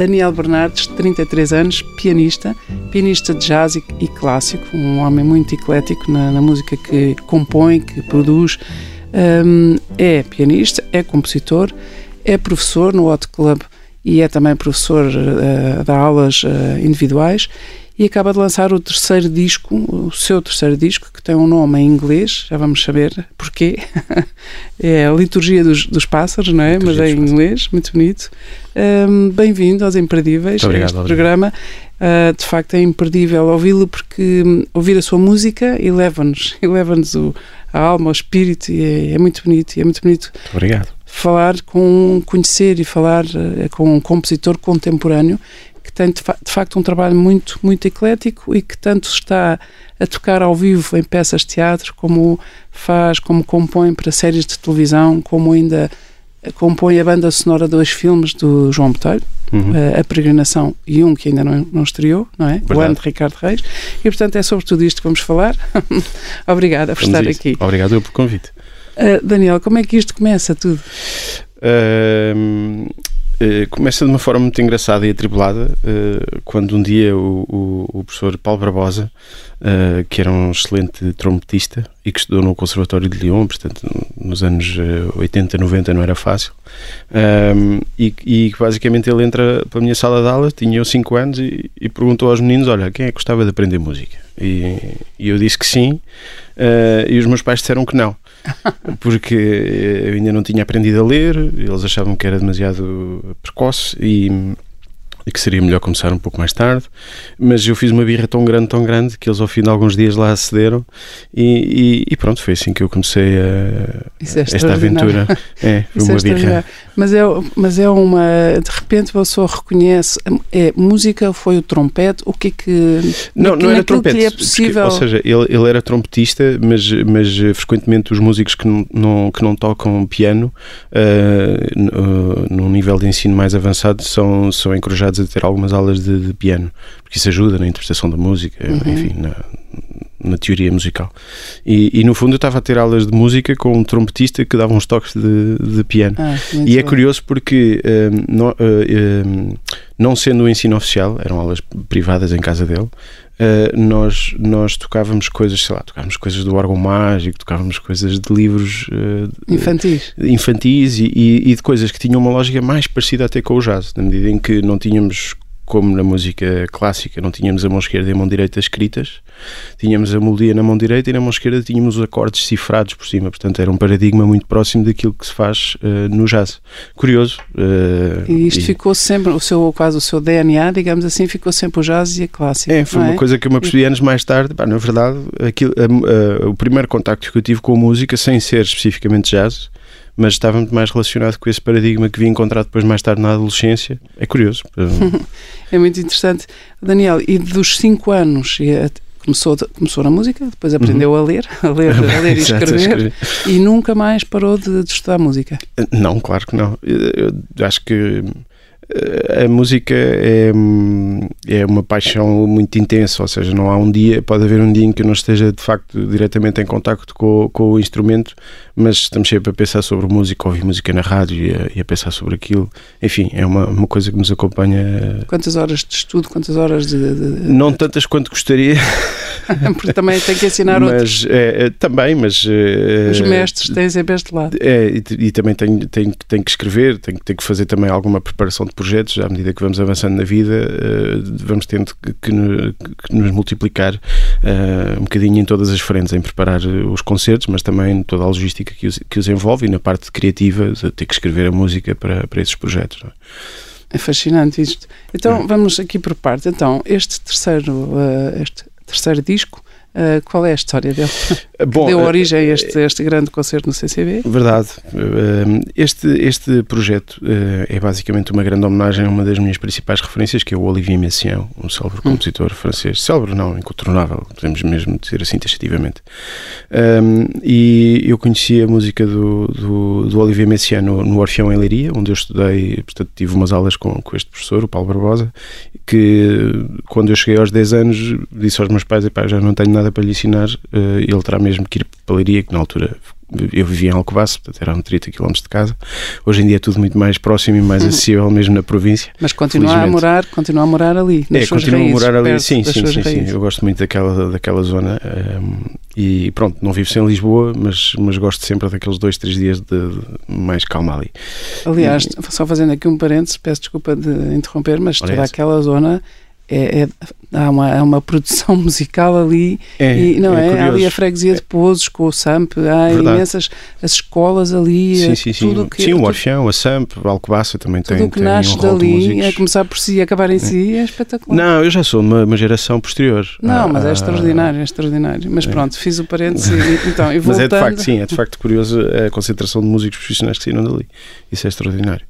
Daniel Bernardes, 33 anos, pianista, pianista de jazz e, e clássico, um homem muito eclético na, na música que compõe, que produz. Um, é pianista, é compositor, é professor no Hot Club e é também professor uh, de aulas uh, individuais e acaba de lançar o terceiro disco, o seu terceiro disco, que tem um nome em inglês, já vamos saber porquê. é a Liturgia dos, dos Pássaros, não é? Mas é em inglês, muito bonito. Um, Bem-vindo aos Imperdíveis, obrigado, a este obrigado. programa. Uh, de facto é imperdível ouvi-lo porque um, ouvir a sua música eleva-nos, eleva-nos a alma, o espírito e é, é, muito bonito, é muito bonito obrigado. falar com, conhecer e falar uh, com um compositor contemporâneo que tem de, fa de, facto um trabalho muito, muito eclético e que tanto está a tocar ao vivo em peças de teatro, como faz, como compõe para séries de televisão, como ainda compõe a banda sonora de dois filmes do João Botelho, uhum. a Peregrinação e um que ainda não, não estreou, não é? Verdade. O ano de Ricardo Reis. E portanto é sobre tudo isto que vamos falar. Obrigada por vamos estar isso. aqui. Obrigado eu por convite. Uh, Daniel, como é que isto começa tudo? Uh, começa de uma forma muito engraçada e atribulada uh, quando um dia o, o, o professor Paulo Barbosa, uh, que era um excelente trompetista e que estudou no Conservatório de Lyon, portanto nos anos 80, 90 não era fácil, e, e basicamente ele entra para a minha sala de aula, tinha eu 5 anos, e, e, perguntou aos meninos: Olha, quem é que gostava de aprender música? E, e eu disse que sim, e os meus pais disseram que não porque eu ainda não tinha aprendido a ler, eles achavam que era demasiado precoce e, e, que seria melhor começar um pouco mais tarde. Mas eu fiz uma birra tão grande, tão grande, que eles ao fim de alguns dias lá acederam e, e, e pronto, foi assim que eu comecei a, é esta aventura. É, foi Isso uma é birra. Mas é, mas é uma. De repente a pessoa reconhece. É música, foi o trompete? O que é que. Não, não era trompete. Que é possível... Ou seja, ele, ele era trompetista, mas, mas frequentemente os músicos que não, não, que não tocam piano, uh, num nível de ensino mais avançado, são, são encorajados a ter algumas aulas de, de piano, porque isso ajuda na interpretação da música, uhum. enfim, na, na teoria musical. E, e, no fundo eu estava a ter aulas de música com um trompetista que dava uns toques de, de piano. Ah, e é curioso porque, um, não, uh, um, não sendo o ensino oficial, eram aulas privadas em casa dele. Uh, nós, nós tocávamos coisas, sei lá, tocávamos coisas do órgão mágico, tocávamos coisas de livros uh, infantis, infantis e, e, e, de coisas que tinham uma lógica mais parecida até com o jazz, na medida em que não tínhamos como na música clássica não tínhamos a mão esquerda e a mão direita escritas, tínhamos a melodia na mão direita e na mão esquerda tínhamos os acordes cifrados por cima. Portanto, era um paradigma muito próximo daquilo que se faz uh, no jazz. Curioso. Uh, e isto e... ficou sempre, o seu, quase o seu DNA, digamos assim, ficou sempre o jazz e a clássica. É, foi uma é? coisa que eu me apercebi anos mais tarde. Pá, na verdade, aquilo, a, a, o primeiro contacto que eu tive com a música, sem ser especificamente jazz, mas estava muito mais relacionado com esse paradigma que vi encontrar depois mais tarde na adolescência. É curioso. é muito interessante. Daniel, e dos 5 anos, começou, começou na música, depois aprendeu uhum. a ler, a ler, a ler e escrever, e nunca mais parou de, de, estudar música? Não, claro que não. Eu, eu acho que a música é, é uma paixão muito intensa, ou seja, não há um dia, pode haver um dia em que eu não esteja de facto diretamente em contacto com, com o instrumento, mas estamos sempre a pensar sobre música, ouvir música na rádio e a, e a pensar sobre aquilo. Enfim, é uma, uma coisa que nos acompanha. Quantas horas de estudo, quantas horas de. de. Não tantas quanto gostaria. Porque também tem que ensinar mas, outros. É, também, mas. Os mestres têm sempre este lado. É, e, e também tenho, tenho, tenho que escrever, tenho, tenho que fazer também alguma preparação de projetos, à medida que vamos avançando na vida, vamos tendo que, nos multiplicar um bocadinho em todas as frentes, em preparar os concertos, mas também toda a logística que os, que os envolve e na parte criativa, ter que escrever a música para, para esses projetos. É? é? fascinante isto. Então, é. vamos aqui por parte. Então, este terceiro, uh, este terceiro disco Uh, qual é a história dele? Bom, deu origem a este, este grande concerto no CCB? Verdade. Este, este projeto é basicamente uma grande homenagem a uma das minhas principais referências, que é o Olivier Messiaen, um célebre hum. compositor francês. Célebre não, incontornável, podemos mesmo dizer assim taxativamente. E eu conheci a música do, do, do Olivier Messiaen no, no Orfeão em Leiria, onde eu estudei, portanto tive umas aulas com, com este professor, o Paulo Barbosa, que quando eu cheguei aos 10 anos disse aos meus pais, já não tenho nada para lhe ensinar, uh, ele terá mesmo que ir para a Leiria, que na altura eu vivia em Alcobaça, portanto eram 30 km de casa. Hoje em dia é tudo muito mais próximo e mais uhum. acessível mesmo na província. Mas continua a morar, continua a morar ali. é, continua a morar ali, sim, sim, sim, sim, Eu gosto muito daquela, daquela zona ehm, e pronto, não vivo sem Lisboa, mas, mas gosto sempre daqueles dois, três dias de, mais calma ali. Aliás, só fazendo aqui um parênteses, peço desculpa de interromper, mas toda aquela zona é, é, há, uma, há uma produção musical ali é, e não é, é? há ali a freguesia de Pozos com o SAMP, há Verdade. imensas as escolas ali, sim, sim, sim. tudo que sim, o Orfeão, a SAMP, a Alcobaça também tudo tem. Tudo que nasce um dali, a começar por si e acabar em si, é espetacular. Não, eu já sou uma, uma geração posterior. Não, mas é extraordinário, é extraordinário. Mas pronto, fiz o parênteses e, então, e voltando... Mas é de facto, sim, é de facto curioso a concentração de músicos profissionais que saíram dali. Isso é extraordinário.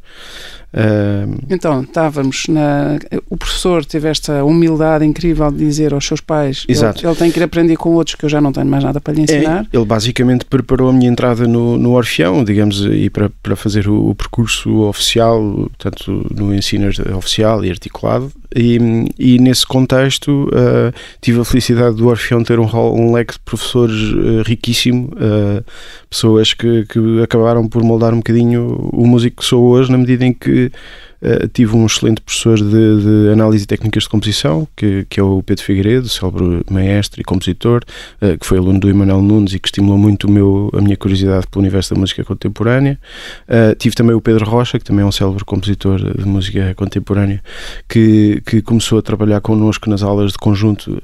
Uh... Então, estávamos na. O professor teve esta humildade incrível de dizer aos seus pais: Exato. Ele, ele tem que ir aprender com outros que eu já não tenho mais nada para lhe ensinar. É, ele basicamente preparou a minha entrada no, no Orfeão, digamos, e para, para fazer o, o percurso oficial, tanto no ensino oficial e articulado, e, e nesse contexto uh, tive a felicidade do Orfeão ter um, um leque de professores uh, riquíssimo, uh, pessoas que, que acabaram por moldar um bocadinho o músico que sou hoje, na medida em que Uh, tive um excelente professor de, de, análise e técnicas de composição, que, que é o Pedro Figueiredo, célebre maestro e compositor, uh, que foi aluno do Emanuel Nunes e que estimulou muito o meu, a minha curiosidade pelo universo da música contemporânea. Uh, tive também o Pedro Rocha, que também é um célebre compositor de música contemporânea, que, que começou a trabalhar connosco nas aulas de conjunto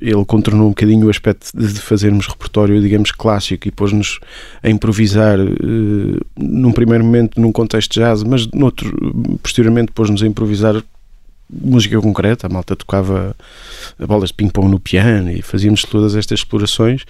ele contornou um bocadinho o aspecto de fazermos repertório, digamos, clássico e pôs-nos a improvisar uh, num primeiro momento num contexto de jazz, mas noutro, posteriormente pôs-nos a improvisar música concreta, a malta tocava bolas de ping-pong no piano e fazíamos todas estas explorações.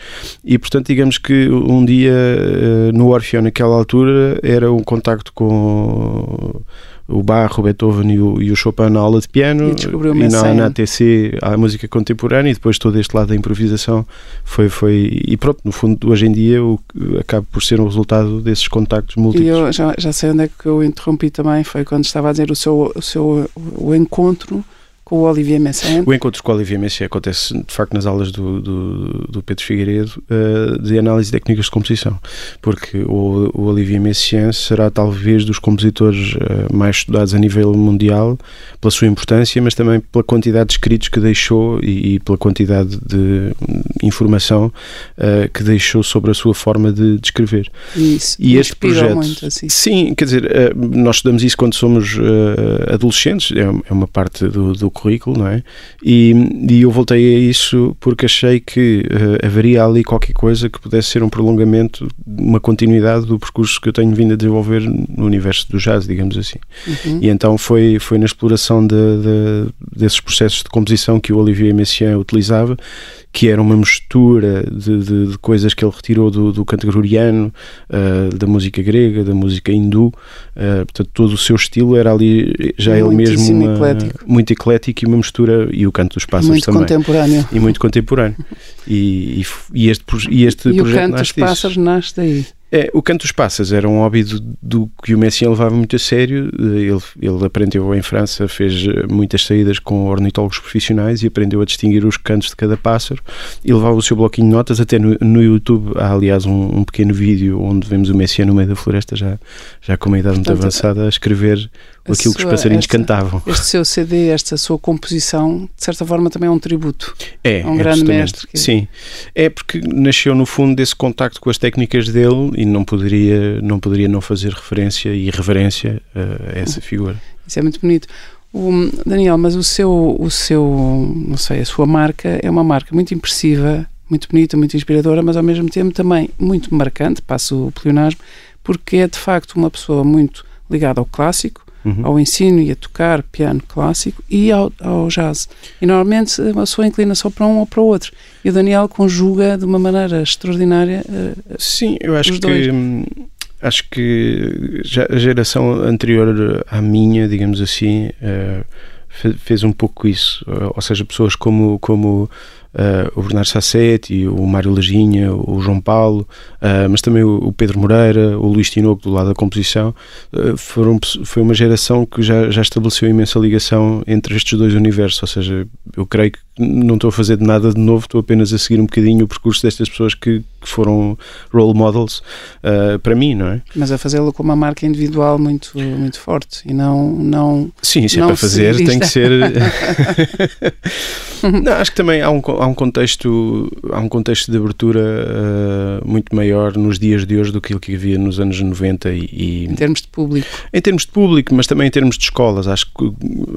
E portanto digamos que um dia uh, no Orfeão naquela altura era um contacto com o Bach, o Beethoven e o, e o Chopin na aula de piano e, e na, na ATC a música contemporânea e depois todo este lado da improvisação foi, foi e pronto, no fundo hoje em dia o, acaba por ser um resultado desses contactos múltiplos. E eu já, já sei onde é que eu interrompi também, foi quando estava a dizer o seu, o seu o encontro com o Olivier Messiaen? O encontro com o Olivier Messiaen acontece de facto nas aulas do, do, do Pedro Figueiredo uh, de análise de técnicas de composição, porque o, o Olivier Messiaen será talvez dos compositores uh, mais estudados a nível mundial pela sua importância, mas também pela quantidade de escritos que deixou e, e pela quantidade de informação uh, que deixou sobre a sua forma de, de escrever. Isso, e este projeto, muito, assim. sim, quer dizer, nós estudamos isso quando somos adolescentes, é, é uma parte do, do currículo, não é? E, e eu voltei a isso porque achei que uh, haveria ali qualquer coisa que pudesse ser um prolongamento, uma continuidade do percurso que eu tenho vindo a desenvolver no universo do jazz, digamos assim. Uhum. E então foi, foi na exploração de, de, desses processos de composição que o Olivier Messiaen utilizava que era uma mistura de, de, de coisas que ele retirou do, do canto gregoriano, uh, da música grega, da música hindu, uh, portanto todo o seu estilo era ali já ele mesmo uma, eclético. muito eclético e uma mistura, e o canto dos pássaros muito também. contemporâneo. E muito contemporâneo. e, e, e, este, e este e projeto o canto dos pássaros nasce daí. É, o canto dos passas era um hobby do, do que o Messiaen levava muito a sério. Ele, ele aprendeu em França, fez eh, muitas saídas com ornitólogos profissionais e aprendeu a distinguir os cantos de cada pássaro e levava o seu bloquinho de notas. Até no, no YouTube há, aliás, um, um, pequeno vídeo onde vemos o Messiaen no meio da floresta, já, já com uma idade muito avançada, a escrever aquilo que os passarinhos esta, cantavam. Este seu CD, esta sua composição, de certa forma também é um tributo. É, a um é grande mestre. Que... Sim, é porque nasceu no fundo desse contacto com as técnicas dele e não poderia não, poderia não fazer referência e reverência a essa figura. Isso é muito bonito. O, Daniel, mas o seu, o seu, não sei, a sua marca é uma marca muito impressiva, muito bonita, muito inspiradora, mas ao mesmo tempo também muito marcante, passo o pleonasmo, porque é de facto uma pessoa muito ligada ao clássico, uhum. ao ensino e a tocar piano clássico e ao, ao jazz. E normalmente a pessoa inclina só para um ou para o outro. E o Daniel conjuga de uma maneira extraordinária. Uh, Sim, eu acho que. Hum, acho que a geração anterior à minha, digamos assim, uh, fez um pouco isso. Ou seja, pessoas como, como uh, o Bernardo Sassetti, o Mário Lajinha, o João Paulo, uh, mas também o, Pedro Moreira, o Luís Tinoco do lado da composição, uh, foram, foi uma geração que já, já estabeleceu imensa ligação entre estes dois universos, ou seja, eu creio que não estou a fazer de nada de novo, estou apenas a seguir um bocadinho o percurso destas pessoas que, que foram role models uh, para mim, não é? Mas a fazê-lo com uma marca individual muito, muito forte e não. não Sim, se é para fazer, tem que ser. não, acho que também há um, há um contexto há um contexto de abertura uh, muito maior nos dias de hoje do que que havia nos anos 90 e, e, Em termos de público. Em termos de público, mas também em termos de escolas. Acho que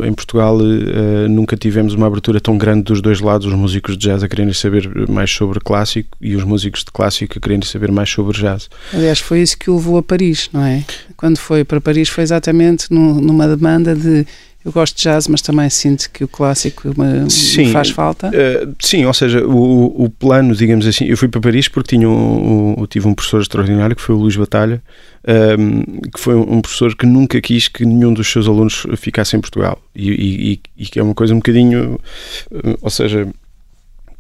em Portugal uh, nunca tivemos uma abertura tão grande dos dois lados, os músicos de jazz a quererem saber mais sobre clássico e os músicos de clássico a quererem saber mais sobre jazz. Aliás, foi isso que o levou a Paris, não é? Quando foi para Paris foi exatamente no, numa demanda de eu gosto de jazz, mas também sinto que o clássico me, sim, me faz falta. Uh, sim, ou seja, o, o plano, digamos assim, eu fui para Paris porque tinha um, um, tive um professor extraordinário que foi o Luís Batalha, um, ehm, que foi um professor que nunca quis que nenhum dos seus alunos ficasse em Portugal e, e, e que é uma coisa um bocadinho, eh, ou seja,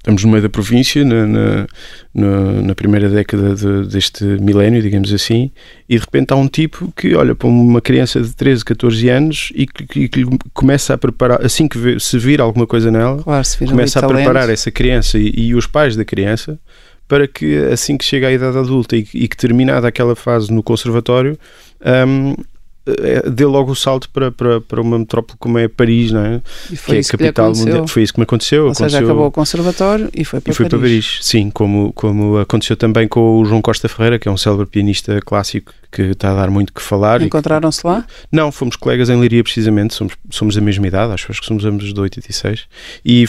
estamos no meio da província, na, na, na, primeira década de, deste milénio, digamos assim, e de repente há um tipo que olha para uma criança de 13, 14 anos e que, que começa a preparar, assim que vê, se vir alguma coisa nela, claro, começa a preparar essa criança e, e, os pais da criança para que assim que chega à idade adulta e, e que terminada aquela fase no conservatório um, deu logo o salto para, para, para uma metrópole como é Paris, não é? E foi que é a capital mundial. Foi isso que me aconteceu. Ou aconteceu... seja, acabou o conservatório e foi para e foi Paris. para Paris. Sim, como, como aconteceu também com o João Costa Ferreira, que é um célebre pianista clássico que está a dar muito que falar. Encontraram-se lá? Não, fomos colegas em Liria precisamente, somos, somos da mesma idade, acho, que somos ambos de 86 e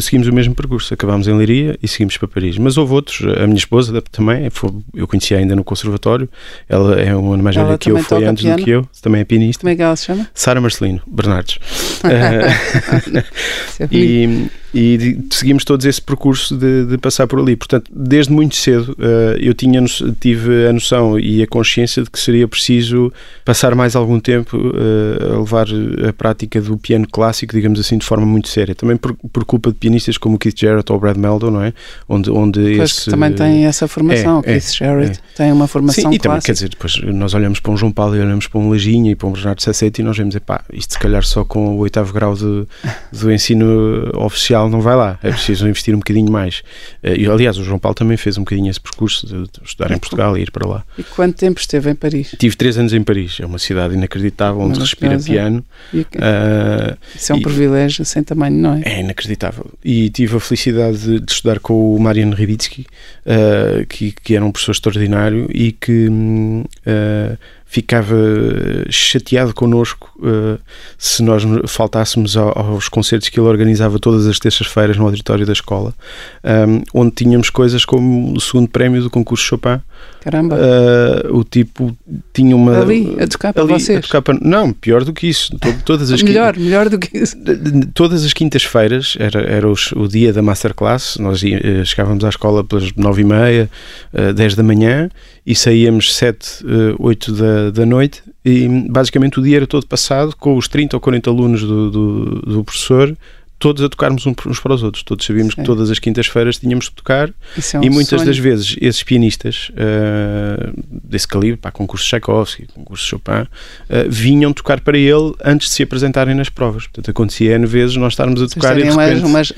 seguimos o mesmo percurso, acabámos em Liria e seguimos para Paris. Mas houve outros, a minha esposa também, foi, eu conhecia ainda no conservatório, ela é uma ano mais velha que eu, foi antes piano. do que eu, também é pianista. Como é que ela se chama? Sara Marcelino Bernardes. uh, e, e seguimos todos esse percurso de, de, passar por ali. Portanto, desde muito cedo uh, eu tinha, tive a noção e a consciência de que seria preciso passar mais algum tempo uh, a levar a prática do piano clássico, digamos assim, de forma muito séria. Também por, por culpa de pianistas como o Keith Jarrett ou o Brad Meldon, não é? Onde, onde pois esse, também tem essa formação. É, Keith é, Jarrett é. tem uma formação Sim, e também, quer dizer, depois nós olhamos para um João Paulo e olhamos para um Lajinha e para um Bernardo Sassetti e nós vemos, epá, isto se calhar só com o oitavo grau de, do ensino oficial não vai lá, é preciso investir um bocadinho mais. Eh, e, aliás, o João Paulo também fez um bocadinho esse percurso de estudar em Portugal e ir para lá. E quanto tempo esteve em Paris? Tive três anos em Paris, é uma cidade inacreditável, onde respira piano. E, uh, Isso é um e, privilégio sem tamanho, não é? É inacreditável. E tive a felicidade de, de estudar com o Marian Ribitsky, uh, que, que era um professor extraordinário e que. Uh, ficava chateado connosco uh, se nós faltássemos aos concertos que ele organizava todas as terças-feiras no auditório da escola, um, onde tínhamos coisas como o segundo prémio do concurso Chopin. Caramba! Uh, o tipo tinha uma. Ali, a tocar para ali, vocês? Tocar para, não, pior do que isso. Todas as melhor, melhor do que isso. Todas as quintas-feiras era, era os, o dia da masterclass, nós ia, chegávamos à escola pelas nove e meia, uh, dez da manhã e saíamos 7, 8 eh, da, da noite e basicamente o dia era todo passado com os 30 ou 40 alunos do, do, do professor todos a tocarmos uns para os outros. Todos sabíamos Sim. que todas as quintas-feiras tínhamos de tocar é um e muitas sonho. das vezes esses pianistas uh, desse calibre, para concurso Tchaikovsky, concurso Chopin, uh, vinham tocar para ele antes de se apresentarem nas provas. Portanto, acontecia N vezes nós estarmos a tocar Vocês e de repente, umas,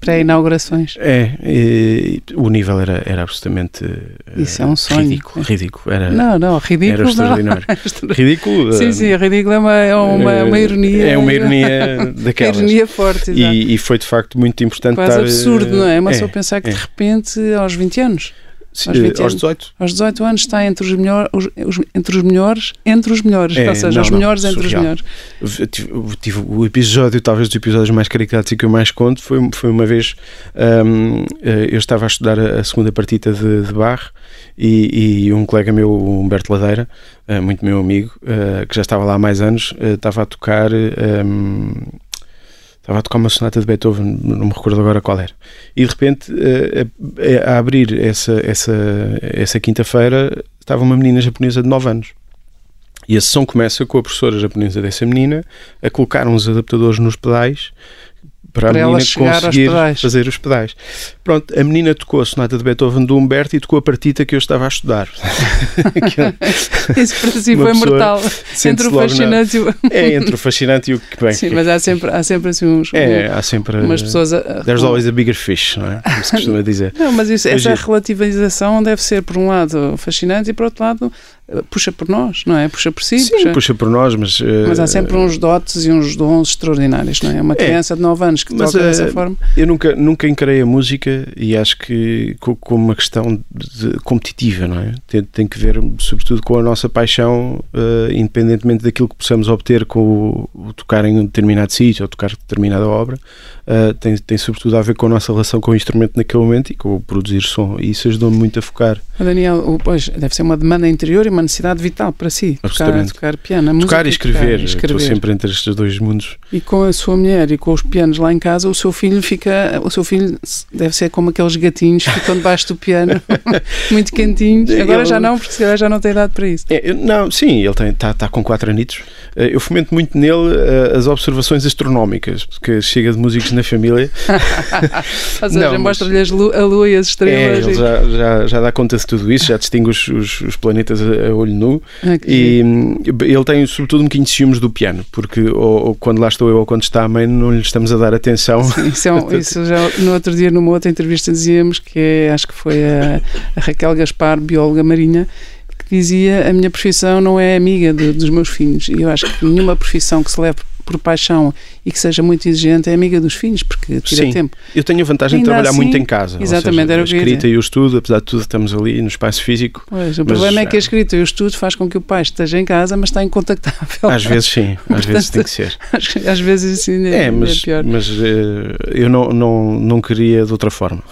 pré-inaugurações. é, e, o nível era, era absolutamente uh, Isso é um sonho. ridículo. ridículo. Era, não, não, ridículo. Era extraordinário. Ridículo. Sim, sim, ridículo é uma, é uma, uma ironia. É uma ironia daquelas. ironia forte, e, e, foi de facto muito importante Quase estar, absurdo, não é? Mas é, só pensar que é. de repente, aos 20 anos. Sim, Aos 20 aos anos. 18. Aos 18 anos está entre os, melhor, os- os- entre os melhores, entre os melhores, É, ou seja, não, os não, melhores entre surreal. os melhores. Tive, tive o episódio, talvez dos episódios mais caricatos e que eu mais conto, foi, foi uma vez hum, eh, eu estava a estudar a, segunda partita de, de Bach e, e um colega meu, Humberto Ladeira, eh, muito meu amigo, eh, que já estava lá há mais anos, estava a tocar. hum, Estava a tocar uma sonata de Beethoven, não me recordo agora qual era. E de repente, eh, a, a abrir essa, essa, essa quinta-feira, estava uma menina japonesa de 9 anos. E a sessão começa com a professora japonesa dessa menina a colocar uns adaptadores nos pedais para, Para a menina conseguir fazer os pedais. Pronto, a menina tocou a sonata de Beethoven do Humberto e tocou a partita que eu estava a estudar. Isso para si foi mortal. Entre o na- fascinante e o. É entre o fascinante e o que bem. Sim, mas há sempre, há sempre assim uns, é, há sempre. umas pessoas a, There's always a bigger fish, não é? Como se costuma dizer. Não, mas isso, essa relativização deve ser, por um lado, fascinante e, por outro lado, puxa por nós, não é? Puxa por si, Sim, puxa- puxa por nós, mas. Mas há eh, sempre uns dotes e uns dons extraordinários, não é? Uma criança de 9 anos que Mas, toca eh, dessa forma. Eu nunca, nunca encarei a música e acho que co- como uma questão de- competitiva, não é? Tem, tem que ver, sobretudo, com a nossa paixão, eh, independentemente daquilo que possamos obter com o, o tocar em um determinado sítio ou tocar determinada obra, eh, tem, tem sobretudo a ver com a nossa relação com o instrumento naquele momento e com o produzir som. E isso ajudou-me muito a focar. O Daniel, o- pois, deve ser uma demanda interior e uma necessidade vital para si. Tocar, Absolutamente. tocar piano. Música tocar e escrever. tocar e Estou escrever. sempre entre estes dois mundos. E com a sua mulher e com os pianos lá em casa, o seu filho fica. O seu filho deve ser como aqueles gatinhos que ficam debaixo do piano, muito quentinhos. Agora Ele- já não, porque se já não tem idade para isso. É, não, sim, ele está tá com 4 anitos. Eh, Eu fomento muito nele eh, as observações astronómicas, porque chega de músicos na família. Ou seja, mas- mostra-lhe a lua e as É, estrelas. ele e- já, já, já dá conta de tudo isso, já distingue os, os, os planetas a, a olho nu. Que E hum, ele tem, sobretudo, um bocadinho de ciúmes do piano, porque ou, ou quando lá estou eu ou quando está a mãe, não lhe estamos a dar atenção. Sim, Isso, é um- isso já no outro dia, numa outra entrevista, dizíamos que é, acho que foi a, a Raquel Gaspar, bióloga marinha, que dizia: A minha profissão não é amiga de- dos meus filhos. E eu acho que nenhuma profissão que se leve por paixão e que seja muito exigente é amiga dos filhos, porque tira Sim. tempo. Eu tenho a vantagem Ainda de trabalhar assim, muito em casa. exatamente, seja, era a escrita e o estudo, apesar de tudo, estamos ali no espaço físico. Pois, o Mas, problema é que a escrita e o estudo faz com que o pai esteja em casa, mas está incontactável. Às vezes, sim, às vezes tem que ser. Às vezes assim é, É, mas, é pior. mas eh, eu não, não, não queria de outra forma.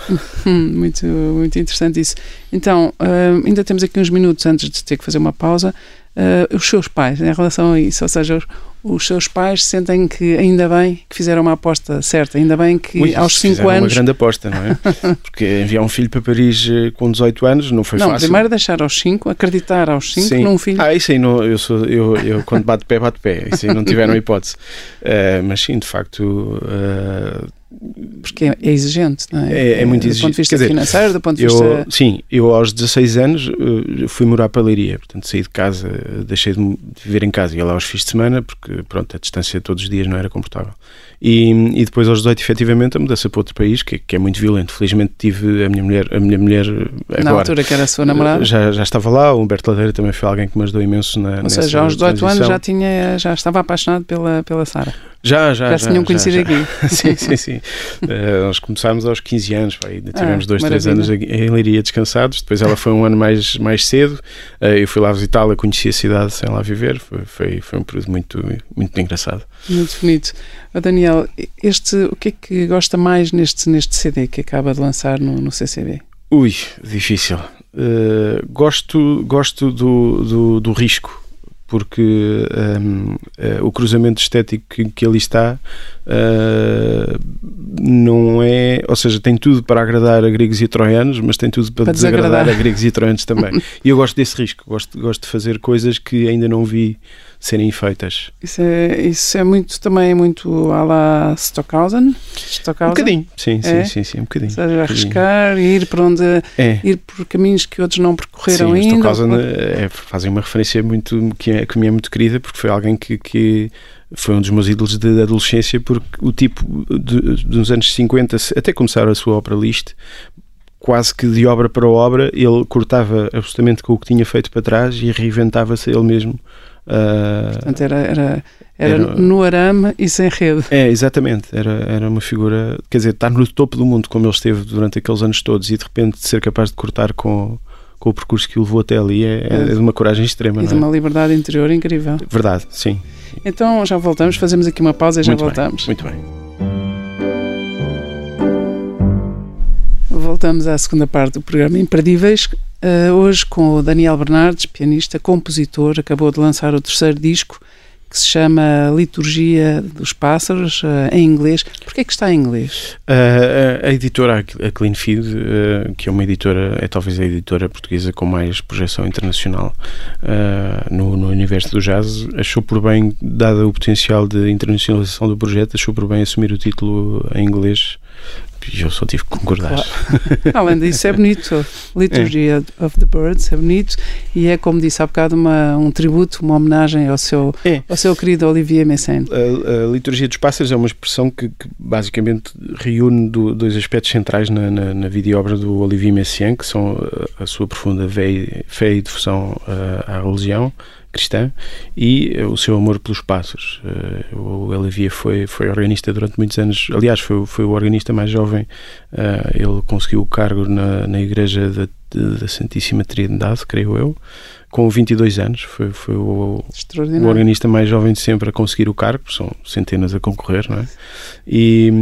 Hum, muito, muito interessante isso. Então, ah, ainda temos aqui uns minutos antes de ter que fazer uma pausa. Ah, os seus pais, em relação a isso, ou seja, os, seus pais sentem que ainda bem que fizeram uma aposta certa, ainda bem que Ui, aos isso 5 fizeram anos. uma grande aposta, não é? Porque enviar um filho para Paris eh, com 18 anos não foi não, fácil. primeiro deixar aos 5, acreditar aos 5 Sim. num filho. Ah, isso aí não, eu sou, eu, eu quando bato pé, bato pé. Isso aí não tiveram hipótese. Eh, mas sim, de facto, eh, Porque é, é exigente, não é? É- é muito Do ponto exigente. de vista dizer, financeiro, do ponto de eu, vista. sim, eu aos 16 anos eh, fui morar para Leiria, portanto saí de casa, eh, deixei de viver em casa, ia lá aos fins de semana, porque pronto, a distância todos os dias não era confortável. E, e depois aos 18, efetivamente, a mudança para outro país, que, que é muito violento. Felizmente tive a minha mulher, a minha mulher eh, Na agora. altura que era a sua namorada. Já, já estava lá, o Humberto Ladeira também foi alguém que me ajudou imenso na Ou seja, aos 18 anos já, tinha, já estava apaixonado pela, pela Sara. Já, já, Já se tinham conhecido já. aqui. sim, sim, sim. Eh, nós começámos aos 15 anos, pá, ainda tivemos Ah, dois, três maravilha. anos em Leiria descansados. Depois ela foi um ano mais, mais cedo. Eh, eu fui lá visitá-la, conheci a cidade sem lá viver. Foi, foi, foi um período muito, muito engraçado. Muito bonito. Ó, Daniel, este, o que é que gosta mais neste, neste CD que acaba de lançar no, no CCB? Ui, difícil. Eh, gosto gosto do, do, do risco. Porque ehm, eh, o cruzamento estético que, que ali está eh, não é. Ou seja, tem tudo para agradar a gregos e troianos, mas tem tudo para, Para desagradar desagradar. a gregos e troianos também. e eu gosto desse risco. Gosto, gosto de fazer coisas que ainda não vi serem feitas. Isso é, isso é muito, também é muito à la Stockhausen. Um Stockhausen. bocadinho. Sim, sim, É? sim, sim, um Ou bocadinho. seja, Um arriscar, ir por onde É. ir por caminhos que outros não percorreram Sim, ainda. Stockhausen é, fazem uma referência muito que, é, que me é muito querida porque foi alguém que, que foi um dos meus ídolos de adolescência porque o tipo de, dos anos 50 até começar a sua ópera list quase que de obra para obra ele cortava absolutamente com o que tinha feito para trás e reinventava-se ele mesmo Ah, Portanto, era, era, era, Era- no arame e sem rede. é, exatamente. Era, era uma figura, quer dizer, estar no topo do mundo como ele esteve durante aqueles anos todos e de repente ser capaz de cortar com, com o percurso que o levou até ali é, é de uma coragem extrema. E de é? uma liberdade interior incrível. Verdade, sim. Então já voltamos, fazemos aqui uma pausa e já muito voltamos. Bem, muito bem. Voltamos à segunda parte do programa Imperdíveis. Uh, hoje com o Daniel Bernardes, pianista, compositor, acabou de lançar o terceiro disco que se chama Liturgia dos Pássaros, uh, em inglês. Porquê é que está em inglês? Uh, a, a, editora, a Clean Feed, uh, que é uma editora, é talvez a editora portuguesa com mais projeção internacional no, no, universo do jazz, achou por bem, dado o potencial de internacionalização do projeto, achou por bem assumir o título em inglês e eu só tive que concordar. Claro. Além disso, é bonito. Liturgia é. of the Birds é bonito e é, como disse há bocado, uma, um tributo, uma homenagem ao seu, é. ao seu querido Olivier Messene. A, a, Liturgia dos Pássaros é uma expressão que, que basicamente reúne do, dois aspectos centrais na, na, na videoobra do Olivier Messiaen, que são a, a sua profunda fé, fé e devoção à, à religião cristã e eh, o seu amor pelos passos. Uh, o Elavia foi, foi organista durante muitos anos, aliás, foi, foi o organista mais jovem. Uh, ele conseguiu o cargo na, na Igreja da, da Santíssima Trindade, creio eu, com 22 anos. Foi, foi o, o, organista mais jovem de sempre a conseguir o cargo, são centenas a concorrer, não é? E,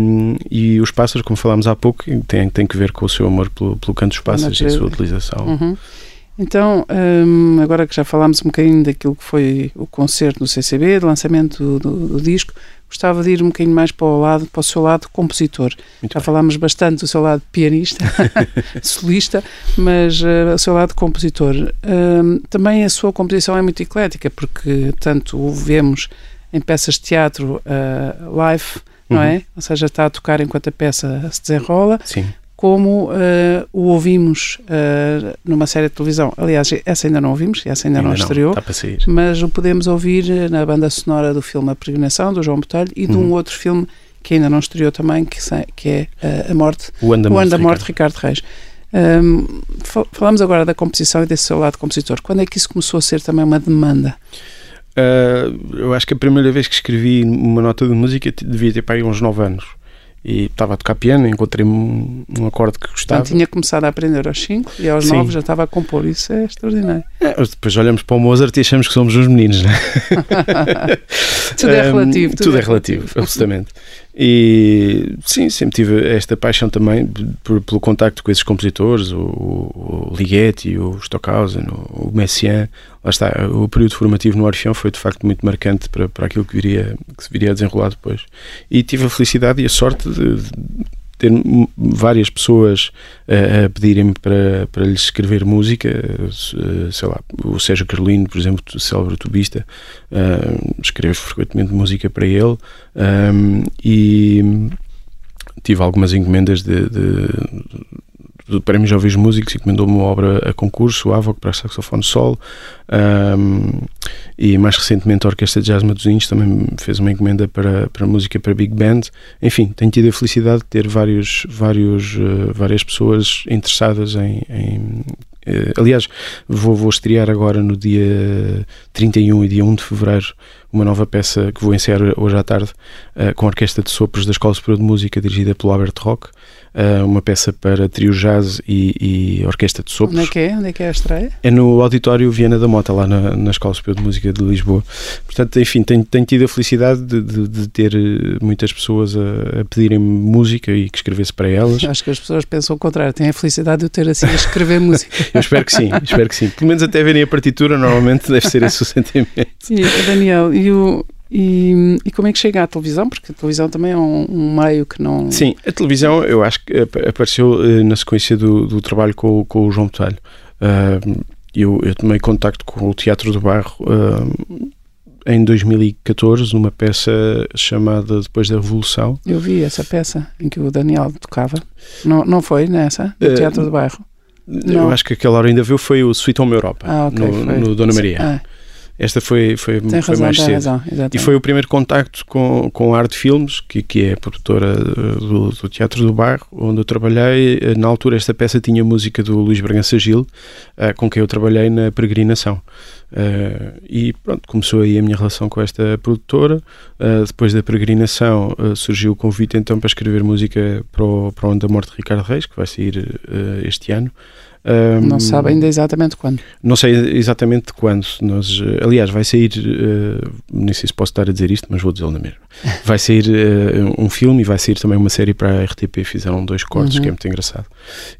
e os pássaros, como falámos há pouco, têm, têm que ver com o seu amor pelo, pelo canto dos pássaros e a sua utilização. Uhum. Então, um, agora que já falámos um bocadinho daquilo que foi o concerto no CCB, do lançamento do, do, do, disco, gostava de ir um bocadinho mais para o lado, para o seu lado compositor. Muito já bem. falámos bastante do seu lado pianista, solista, mas uh, o seu lado compositor. Um, também a sua composição é muito eclética, porque tanto o vemos em peças de teatro uh, live, não uhum. é? Ou seja, está a tocar enquanto a peça se desenrola. Sim como uh, o ouvimos uh, numa série de televisão. Aliás, essa ainda não ouvimos, essa ainda, ainda não estreou, não, mas o podemos ouvir eh, na banda sonora do filme A Peregrinação, do João Botelho, e de um uhum. outro filme que ainda não estreou também, que, que é uh, A Morte, O Ano da Morte, Morte, Morte Ricardo Reis. Um, falamos agora da composição e desse seu lado compositor. Quando é que isso começou a ser também uma demanda? Eu acho que a primeira vez que escrevi uma nota de música devia ter para aí uns 9 anos e estava a tocar piano, encontrei um, um acorde que gostava. Então tinha começado a aprender aos 5 e aos 9 já estava a compor, isso é extraordinário. É, depois olhamos para o Mozart e achamos que somos uns meninos, não é? tudo é relativo. Tudo, tudo é, é relativo, absolutamente. E sim, sempre tive esta paixão também por, pelo contacto com esses compositores, o, o Ligeti, o Stockhausen, o, o Messiaen. Lá está, o período formativo no Orfeão foi de facto muito marcante para, para aquilo que, viria, que se viria a desenrolar depois. E tive a felicidade e a sorte de, de ter várias pessoas a, a pedirem-me para, para lhes escrever música, sei lá, o Sérgio Carolino, por exemplo, célebre tubista, uh, frequentemente música para ele um, e tive algumas encomendas de, de do Prémio Jovens Músicos encomendou-me uma obra a concurso, o Avoc, para saxofone solo. Um, e mais recentemente a Orquestra de Jazz Matosinhos também fez uma encomenda para, para música para Big Band. Enfim, tenho tido a felicidade de ter vários, vários, uh, várias pessoas interessadas em, em uh, aliás, vou, vou estrear agora no dia 31 e dia 1 de Fevereiro uma nova peça que vou ensaiar hoje à tarde uh, com a Orquestra de Sopros da Escola Superior de Música dirigida pelo Albert Rock uh, uma peça para trio jazz e, e, orquestra de sopros. Onde é que é? Onde é que é a estreia? É no Auditório Viana da Mota, lá na, na Escola Superior de Música de Lisboa. Portanto, enfim, tenho, tenho tido a felicidade de, de, de ter eh, muitas pessoas a, a pedirem música e que escrevesse para elas. Acho que as pessoas pensam o contrário, têm a felicidade de eu ter assim a escrever música. Eu espero que sim, espero que sim. Pelo menos até verem a partitura, normalmente deve ser esse o sentimento. E, Daniel, e o, e, e, como é que chega à televisão? Porque a televisão também é um, um, meio que não. Sim, a televisão eu acho que apareceu uh, na sequência do, do trabalho com, com o João Botelho. Uh, eu, eu tomei contacto com o Teatro do Bairro uh, em 2014, numa peça chamada Depois da Revolução. Eu vi essa peça em que o Daniel tocava. Não, não foi nessa? No Teatro do Bairro? Eu não. acho que aquela hora ainda viu foi o Sweet Home Europa, ah, okay, no, no, Dona Maria. Ah. Esta foi, foi, foi razão, mais cedo. Razão, e foi o primeiro contacto com, com a Arte Filmes, que, que é a produtora eh, do, do, Teatro do Bairro, onde eu trabalhei. Eh, na altura, esta peça tinha música do Luís Bragança Gil, uh, com quem eu trabalhei na Peregrinação. E pronto, começou aí a minha relação com esta produtora. Depois da peregrinação surgiu o convite então para escrever música para o, para o Ano da Morte de Ricardo Reis, que vai sair este ano. Um, não sabe ainda exatamente quando. Não sei exatamente quando. Nós, uh, aliás, vai sair, uh, nem sei se posso estar a dizer isto, mas vou dizê-lo na mesma. Vai sair uh, um filme e vai sair também uma série para a RTP. Fizeram dois cortes, Uhum. que é muito engraçado.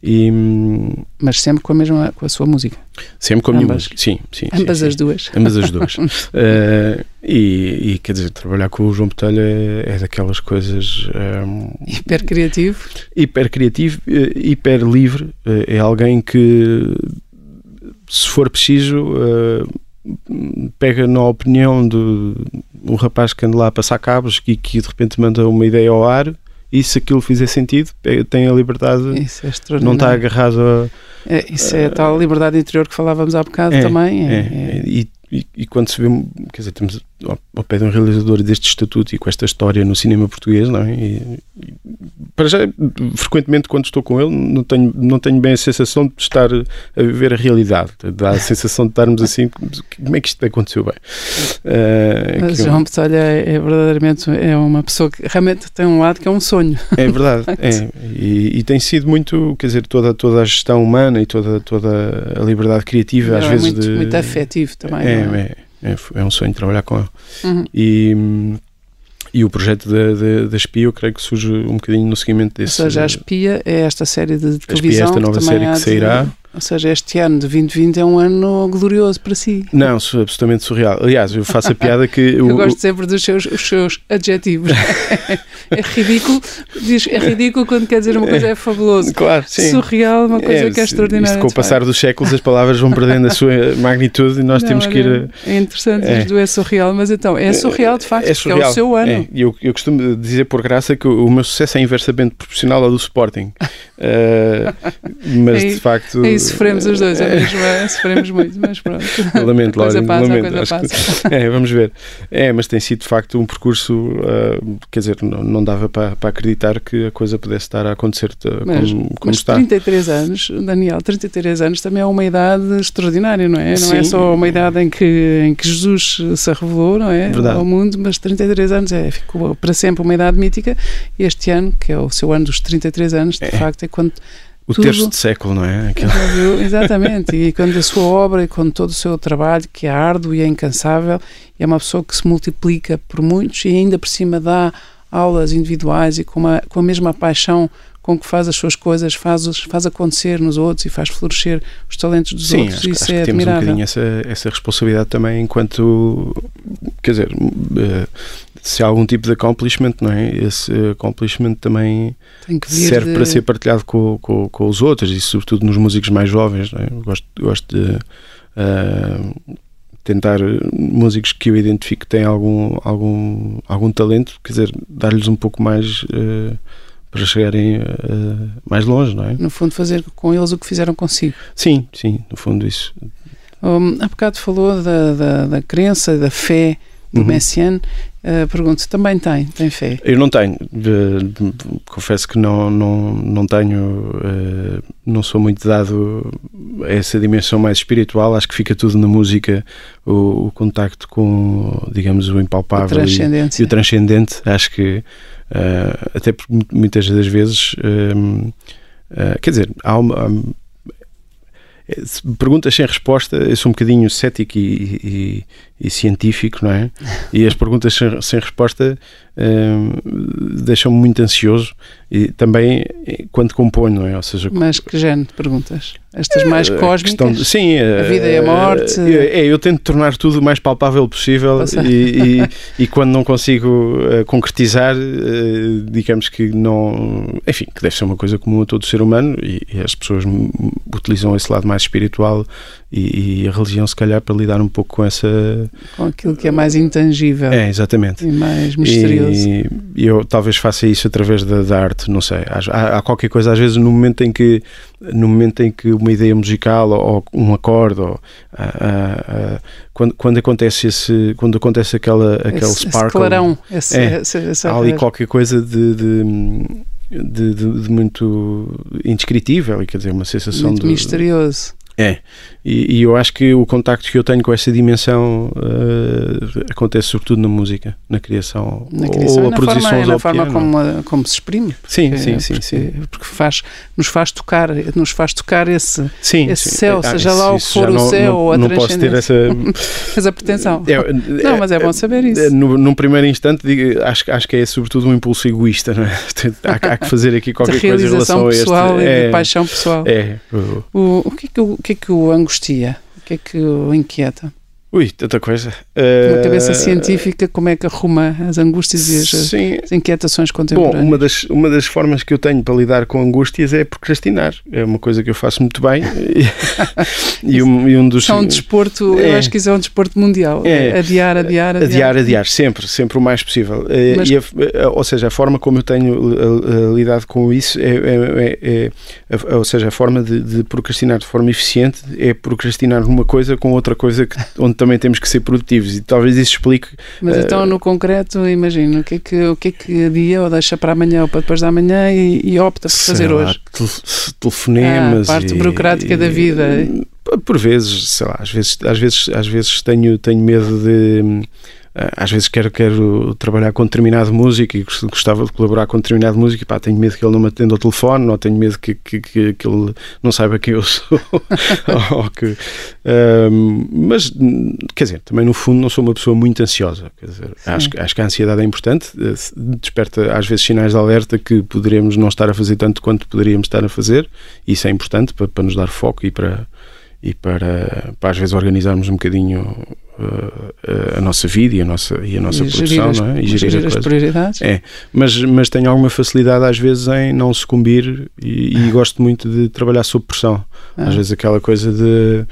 E, hum, Mas sempre com a mesma, com a sua música. sempre com a minha Ambas. música. Sim, sim. Ambas sim, as sim. duas. Ambas as duas. Uh, e, e, quer dizer, trabalhar com o João Botelho é, é daquelas coisas um, Hiper criativo. hiper criativo, eh, hiper livre. É alguém que, se for preciso, eh, pega na opinião de um rapaz que anda lá a passar cabos e que de repente manda uma ideia ao ar. E se aquilo fizer sentido, eh, tem a liberdade, Isso é não está agarrado a, É, isso é a tal liberdade interior que falávamos há bocado É, também. É, É, E, e- e quando se vê, quer dizer, temos ao, ao pé de um realizador deste estatuto e com esta história no cinema português, não é? E, e, para já, frequentemente, quando estou com ele, não tenho, não tenho bem a sensação de estar a viver a realidade. Dá a sensação de estarmos assim, como é que isto aconteceu bem? Eh, Mas eu- João Botelho é, é verdadeiramente é uma pessoa que realmente tem um lado que é um sonho. É verdade, é. E, e tem sido muito, quer dizer, toda, toda a gestão humana e toda, toda a liberdade criativa, às é vezes. muito, de, muito afetivo também. É, não é? é, é, é um sonho trabalhar com ele. Uhum. E, e o projeto da, da, da Espia, eu creio que surge um bocadinho no seguimento Ou desse. seja, a Espia é esta série de A Espia é televisão. esta nova série que de- sairá. Ou seja, este ano de 2020 é um ano glorioso para si. Não, absolutamente surreal. Aliás, eu faço a piada que. Eu o- gosto sempre dos seus, os seus adjetivos. é ridículo, diz, é ridículo quando quer dizer uma coisa é fabuloso. Claro, sim. Surreal, uma coisa que é extraordinária. Isto, com o passar dos séculos, as palavras vão perdendo a sua magnitude e nós Não, temos que ir. olha, É interessante É. isto, é surreal, mas então, é surreal de facto, É porque é o surreal. seu ano. É, e eu, eu costumo dizer por graça que o, o meu sucesso é inversamente proporcional ao do Sporting. Eh, mas Aí- de facto. Aí sofremos os dois, é mesmo, é, sofremos muito, mas pronto. Lamento, Laura, passa, lamento. Acho que- passa. É, vamos ver. É, mas tem sido de facto um percurso, ah, quer dizer, não, não dava para, para acreditar que a coisa pudesse estar a acontecer ah, Mas, como, como mas está. 33 anos, Daniel, 33 anos também é uma idade extraordinária, não é? Não é Sim. só uma idade em que, em que Jesus se revelou, não é? Verdade. Ao mundo, mas 33 anos é, ficou para sempre uma idade mítica. E este ano, que é o seu ano dos 33 anos, de É. facto, é quando O tudo- terço de século, não é? Aquilo-? Exatamente, e quando a sua obra e quando todo o seu trabalho, que é árduo e é incansável, é uma pessoa que se multiplica por muitos e ainda por cima dá aulas individuais e com, uma, com a mesma paixão com que faz as suas coisas, faz, faz acontecer nos outros e faz florescer os talentos dos Sim, outros. acho, Isso acho é que temos um admirável. bocadinho essa, essa responsabilidade também enquanto, quer dizer, eh, se há algum tipo de accomplishment, não é? Esse accomplishment também serve de- para ser partilhado com, com, com os outros e sobretudo nos músicos mais jovens. Não é? Gosto, gosto de ah, tentar eh, músicos que eu identifico que têm algum, algum, algum talento, quer dizer, dar-lhes um pouco mais eh, para chegarem eh, mais longe, não é? No fundo, fazer com eles o que fizeram consigo. Sim, sim, no fundo isso. Um, há bocado falou da, da, da crença, da fé do Uhum. Messiaen. Uh, pergunto, também tem, tem fé? Eu não tenho, de- confesso que não, não, não tenho, eh, não sou muito dado a essa dimensão mais espiritual, acho que fica tudo na música, o, o contacto com, digamos, o impalpável e, transcendência. e o transcendente, acho que eh, até porque mu- muitas das vezes, quer dizer, há uma. há- perguntas sem resposta, eu sou um bocadinho cético e, e- e científico, não é? E as perguntas sem, sem resposta hum, deixam-me muito ansioso e também eh, quando componho, não é? Ou seja, Mas que género de perguntas? Estas mais a cósmicas? de- sim, A vida e a morte? É, eu tento tornar tudo o mais palpável possível Passa. e, e, e quando não consigo eh, concretizar, eh, digamos que não. Enfim, que deve ser uma coisa comum a todo ser humano e, e as pessoas utilizam esse lado mais espiritual e, e a religião, se calhar, para lidar um pouco com essa. Com aquilo que é mais intangível É, exatamente. e mais misterioso. E e eu talvez faça isso através da, da arte, não sei. Há, há qualquer coisa, às vezes, no momento em que, no momento em que uma ideia musical ou, ou um acorde, ou, ah, ah, ah, quando, quando acontece esse, quando acontece aquela, aquele esse, esse sparkle, clarão, esse, É. esse, essa- há ali qualquer coisa de, de, de- de- de muito indescritível, quer dizer, uma sensação muito de, misterioso. é, E, e, eu acho que o contacto que eu tenho com essa dimensão uh, acontece sobretudo na música, na criação, na criação ou a produção forma, na forma como, como se exprime. Sim, porque, sim, sim, porque, sim. Porque faz, nos faz tocar, nos faz tocar esse, sim, esse sim. céu, Ah, seja isso- lá o que for o não- céu ou a não posso ter essa essa pretensão. É, Não, mas é bom saber isso. É, No, num primeiro instante, digo, acho, acho que é sobretudo um impulso egoísta, não é? há, há que fazer aqui qualquer coisa em relação a este. pessoal e é, de paixão pessoal. é, o- O, que é que, o, o que é que o angustia? O que é que o inquieta? Ui, tanta coisa. Uma Eh, cabeça científica, como é que arruma as angústias e as, Sim, inquietações Bom, contemporâneas? uma das, uma das formas que eu tenho para lidar com angústias é procrastinar. É uma coisa que eu faço muito bem. e, um, e um dos. É um desporto, eu É. acho que isso é um desporto mundial. É. Adiar, adiar, adiar. Adiar, adiar, sempre, sempre o mais possível. Eh, Mas- e a- eh, ou seja, a forma como eu tenho eh, eh, lidado com isso é, é- é- é- a- ou seja, a forma de, de procrastinar de forma eficiente é procrastinar uma coisa com outra coisa que- onde também temos que ser produtivos e talvez isso explique Mas Eh, então, no concreto, imagina, o que é que, o que, é que adia ou deixa para amanhã ou para depois da manhã e, e opta por fazer lá, hoje? tel- telefonemas Ah, a parte e- burocrática da vida. por vezes sei lá às vezes às vezes às vezes tenho tenho medo de às vezes quero, quero trabalhar com determinado músico e gost- gostava de colaborar com determinado músico e pá, tenho medo que ele não me atenda ao telefone ou tenho medo que, que, que, que ele não saiba quem eu sou ou que, hum, mas hum, quer dizer, também no fundo não sou uma pessoa muito ansiosa quer dizer, acho, que- acho que a ansiedade é importante eh, desperta às vezes sinais de alerta que poderemos não estar a fazer tanto quanto poderíamos estar a fazer isso é importante para, para nos dar foco e para e para, para às vezes organizarmos um bocadinho uh, a nossa vida e a nossa, e a nossa E produção as- não é? e gerir, gerir as prioridades. É, mas, mas tenho alguma facilidade às vezes em não sucumbir e, e gosto muito de trabalhar sob pressão. Ah. Às vezes aquela coisa de.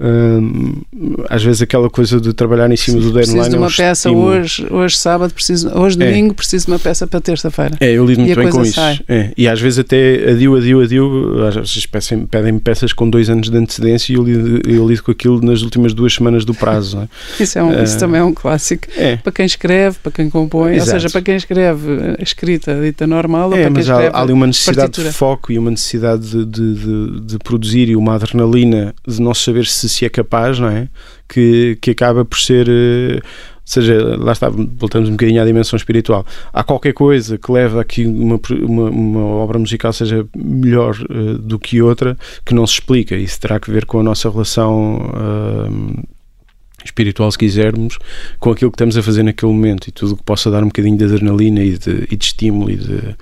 Hum, às vezes aquela coisa de trabalhar em cima do deadline. Preciso de é um uma peça estímulo. hoje, hoje sábado, preciso, hoje É. domingo, preciso de uma peça para terça-feira. É, eu lido muito bem com isso. É, e às vezes até adio, adio, adio. Às vezes pedem- pedem-me peças com dois anos de antecedência e eu lido, eu lido com aquilo nas últimas duas semanas do prazo. é? Isso, é um, isso Ah. também é um clássico. É. Para quem escreve, para quem compõe, Exato. ou seja, para quem escreve a escrita dita normal ou É, para quem mas há, escreve há ali uma necessidade partitura. de foco e uma necessidade de, de, de- de produzir e uma adrenalina de não saber se se é capaz, não é? Que, que acaba por ser. eh, Ou seja, lá está, voltamos um bocadinho à dimensão espiritual. Há qualquer coisa que leva a que uma, uma, uma obra musical seja melhor eh, do que outra que não se explica. Isso terá que ver com a nossa relação ah, espiritual, se quisermos, com aquilo que estamos a fazer naquele momento e tudo o que possa dar um bocadinho de adrenalina e de, e de estímulo e de.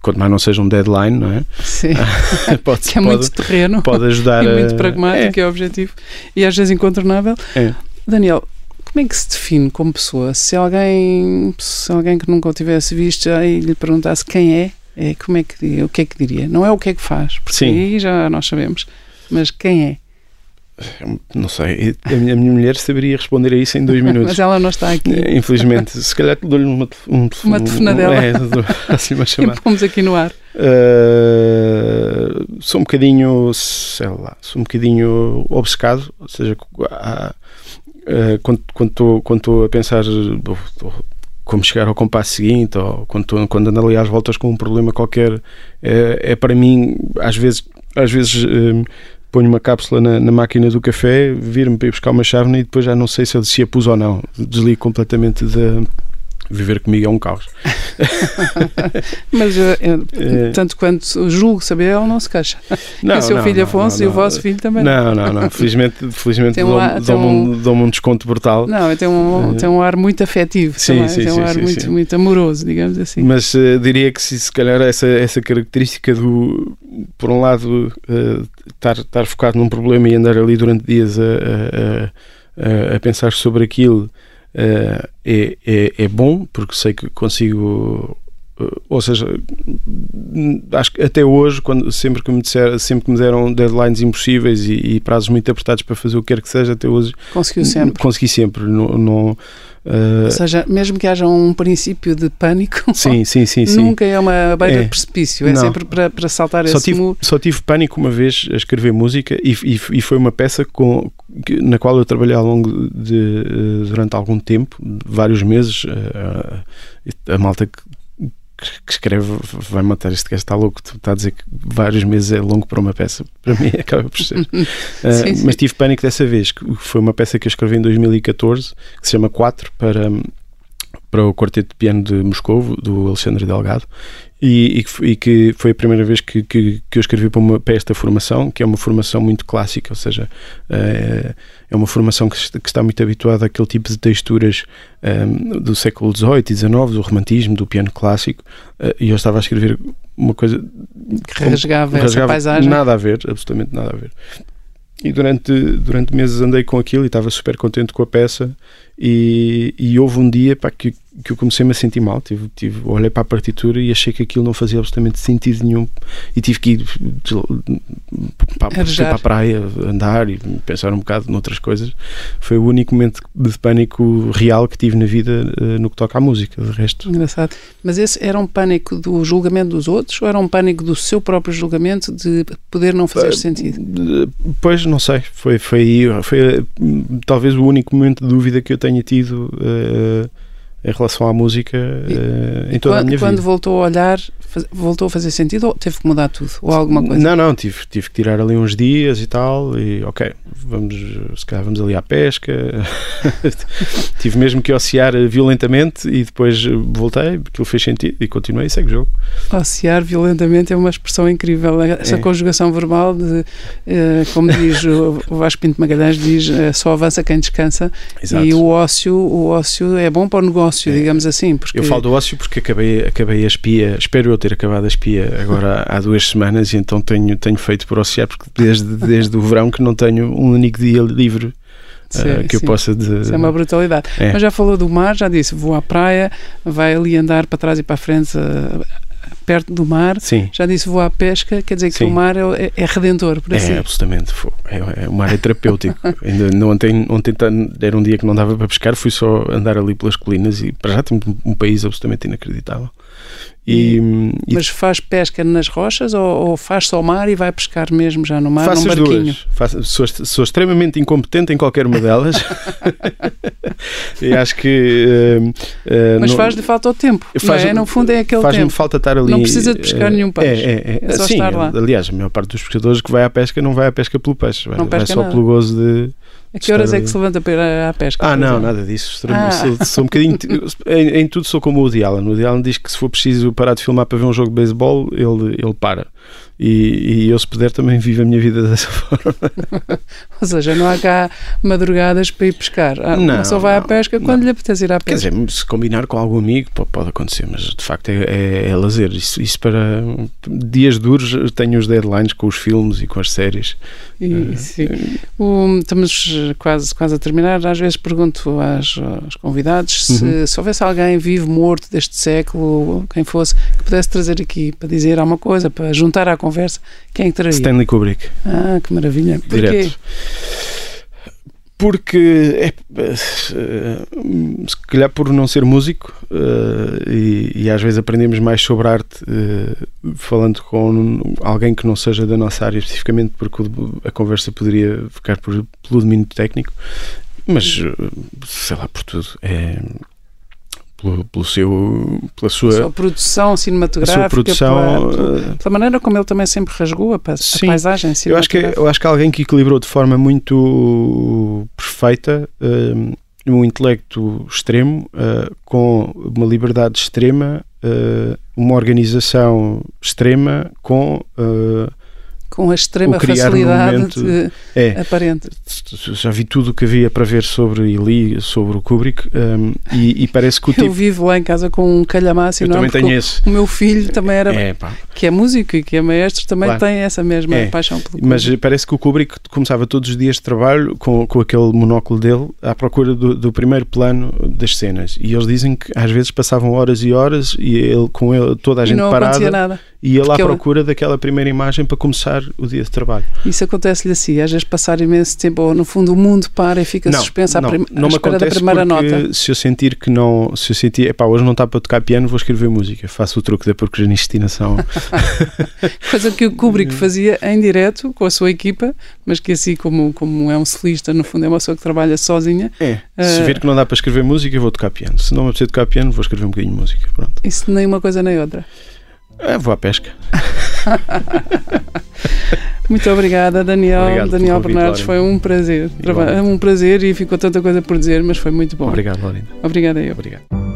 Quanto mais não seja um deadline, não é? Sim, pode, que é pode, muito terreno pode ajudar e a. muito pragmático, é. objetivo e às vezes incontornável. É. Daniel, como é que se define como pessoa? Se alguém, se alguém que nunca o tivesse visto e lhe perguntasse quem é, é como é que, o que é que diria? Não é o que é que faz, porque Sim. aí já nós sabemos, mas quem é? Não sei, a minha, a minha mulher saberia responder a isso em dois minutos. Mas ela não está aqui. Eh, Infelizmente, se calhar dou-lhe uma, um, Uma telefonadela. É, dou- assim uma chamada. Pomos aqui no ar. Uh, sou um bocadinho, sei lá, sou um bocadinho obcecado, ou seja, há- uh, quando quando estou quando estou a pensar "Bom, tô- como chegar ao compasso seguinte ou quando, estou- quando ando ali às voltas com um problema qualquer, é, é para mim, às vezes, às vezes um, ponho uma cápsula na, na máquina do café, viro-me para ir buscar uma chávena e depois já não sei se, eu- se a pus ou não. Desligo completamente de viver comigo é um caos. Mas eh, É. tanto quanto julgo saber, ela não se queixa. Não, e o seu não, filho não, Afonso não, e o não. vosso filho também. Não, não, não. Felizmente, felizmente um dou-me dou-me um, dou-me um desconto brutal. Não, tem um, Eh, tem um ar muito afetivo sim, também, sim, tem um sim, ar sim, muito, sim. muito amoroso, digamos assim. Mas eh, diria que se, se calhar essa, essa característica do, por um lado, eh, estar, estar focado num problema e andar ali durante dias a, a- a- a pensar sobre aquilo eh, é, é, é bom, porque sei que consigo. Eh, Ou seja, acho que até hoje, quando, sempre, que me disser, sempre que me deram deadlines impossíveis e, e prazos muito apertados para fazer o que quer que seja, até hoje Conseguiu sempre. consegui sempre. Não, não, eh, Ou seja, mesmo que haja um princípio de pânico, sim, sim, sim, sim. nunca é uma beira É. de precipício, é Não. sempre para, para saltar Só esse tive, muro. só tive pânico uma vez a escrever música e, e, e foi uma peça com, na qual eu trabalhei ao longo de eh, durante algum tempo, vários meses. eh, a malta que que escreve vai matar este gajo está louco, está a dizer que vários meses é longo para uma peça. Para mim acaba por ser. uh, sim, sim. Mas tive pânico dessa vez, que foi uma peça que eu escrevi em 2014, que se chama 4 para para o Quarteto de Piano de Moscou, do Alexandre Delgado, e, e, que foi a primeira vez que, que, que eu escrevi para, uma, para esta formação, que é uma formação muito clássica, ou seja, é, é uma formação que, que, está muito habituada àquele tipo de texturas um, ehm, do século XVIII e XIX, do romantismo, do piano clássico, uh, e eu estava a escrever uma coisa que rasgava, como, rasgava essa paisagem. Nada a ver, absolutamente nada a ver. E durante, durante meses andei com aquilo e estava super contente com a peça e, e houve um dia pá, que, que eu comecei-me a sentir mal. Tive, tive, olhei para a partitura e achei que aquilo não fazia absolutamente sentido nenhum e tive que ir para, para a praia, andar e pensar um bocado noutras coisas. Foi o único momento de pânico real que tive na vida uh, no que toca à música. De resto. Engraçado. Mas esse era um pânico do julgamento dos outros ou era um pânico do seu próprio julgamento de poder não fazer uh, sentido? Pois, não sei. Foi, foi, foi, foi talvez o único momento de dúvida que eu tenho tenha tido uh, em relação à música uh, em toda quando, a minha quando vida. Quando voltou a olhar, faz, voltou a fazer sentido ou teve que mudar tudo? Ou alguma coisa? Não, não, tive, tive que tirar ali uns dias e tal, e ok, vamos, se calhar vamos ali à pesca. tive mesmo que ocear violentamente e depois voltei, porque fez sentido e continuei e segue o jogo. Ocear violentamente é uma expressão incrível. Essa é. conjugação verbal, de, eh, como diz o Vasco Pinto Magalhães, diz eh, só avança quem descansa. Exato. E o ócio, o ócio é bom para o negócio, é. digamos assim. Porque... Eu falo do ócio porque acabei, acabei a espia, espero eu ter acabado a espia agora há duas semanas e então tenho, tenho feito por ocear, porque desde, desde o verão que não tenho um único dia livre Sim, uh, que sim. eu possa de... Isso é uma brutalidade. É. Mas já falou do mar, já disse, vou à praia, vai ali andar para trás e para a frente uh, perto do mar. Sim. Já disse, vou à pesca, quer dizer que sim. o mar é, é, é redentor, por assim. É, absolutamente. É, é, o mar é terapêutico. Ainda ontem, ontem era um dia que não dava para pescar, fui só andar ali pelas colinas e para já temos um país absolutamente inacreditável. E, e, Mas faz pesca nas rochas ou, ou, faz só mar e vai pescar mesmo já no mar, faço num barquinho? Duas. Faço, sou, sou, extremamente incompetente em qualquer uma delas. e acho que... Uh, uh, Mas faz de falta ao tempo, faz, é? No fundo é aquele faz tempo. falta estar ali... Não precisa de pescar uh, nenhum peixe. É, é, é. é só Sim, estar lá. Aliás, a maior parte dos pescadores que vai à pesca não vai à pesca pelo peixe. Vai, vai só nada. pelo gozo de a que horas é que se levanta para ir à pesca? Ah, não, nada disso. Ah. Sou, sou, um bocadinho. em, em, tudo sou como o Woody Allen. O Woody Allen diz que se for preciso parar de filmar para ver um jogo de beisebol, ele, ele para. E, e, eu, se puder, também vivo a minha vida dessa forma. Ou seja, não há cá madrugadas para ir pescar. Ah, não, só vai não, à pesca quando não. lhe apetece ir à pesca. Quer dizer, se combinar com algum amigo, pode, acontecer, mas de facto é, é, é lazer. Isso, isso, para dias duros, tenho os deadlines com os filmes e com as séries. E, uh, sim. O, estamos quase, quase a terminar. Às vezes pergunto aos, aos convidados se, uhum. se houvesse alguém vivo, morto deste século, quem fosse, que pudesse trazer aqui para dizer alguma coisa, para juntar à conversa quem é que traria? Stanley Kubrick. Ah, que maravilha. Porquê? Direto. Porque é, se calhar por não ser músico uh, e, e, às vezes aprendemos mais sobre arte uh, falando com alguém que não seja da nossa área especificamente porque a conversa poderia ficar por, pelo domínio técnico mas sei lá por tudo é pelo, pelo seu, pela sua, sua produção cinematográfica, sua produção, pela, eh, pela, maneira como ele também sempre rasgou a, a paisagem eu acho que Eu acho que alguém que equilibrou de forma muito perfeita um, eh, um intelecto extremo uh, com uma liberdade extrema, uh, uma organização extrema com uh, com a extrema facilidade momento, é, aparente. Já vi tudo o que havia para ver sobre Eli, sobre o Kubrick, um, e, e, parece que o Eu tipo... vivo lá em casa com um calhamaço Eu também tenho esse. O meu filho também era, é, que é músico e que é maestro, também claro. tem essa mesma é. paixão pelo Kubrick. Mas parece que o Kubrick começava todos os dias de trabalho com, com aquele monóculo dele à procura do, do primeiro plano das cenas. E eles dizem que às vezes passavam horas e horas e ele com ele, toda a gente e não parada. Nada e ele à procura daquela primeira imagem para começar o dia de trabalho. Isso acontece-lhe assim, às vezes passar imenso tempo ou no fundo o mundo para e fica Não, suspenso à, não, prim não à espera da primeira porque nota. se eu sentir que não, se eu sentir, epá, hoje não está para tocar piano, vou escrever música. Faço o truque da procrastinação. Coisa que o Kubrick fazia em direto com a sua equipa, mas que assim como, como é um solista, no fundo é uma pessoa que trabalha sozinha, É, se Eh, vir que não dá para escrever música, eu vou tocar piano. Se não me apetecer tocar piano, vou escrever um bocadinho de música. Pronto. isso nem uma coisa nem outra. É, vou à pesca. Muito obrigada, Daniel. Obrigado Daniel Bernardes, foi um prazer. Igualmente. Um prazer e ficou tanta coisa por dizer, mas foi muito bom. Obrigado, Laurinda. Obrigada eu. Obrigado.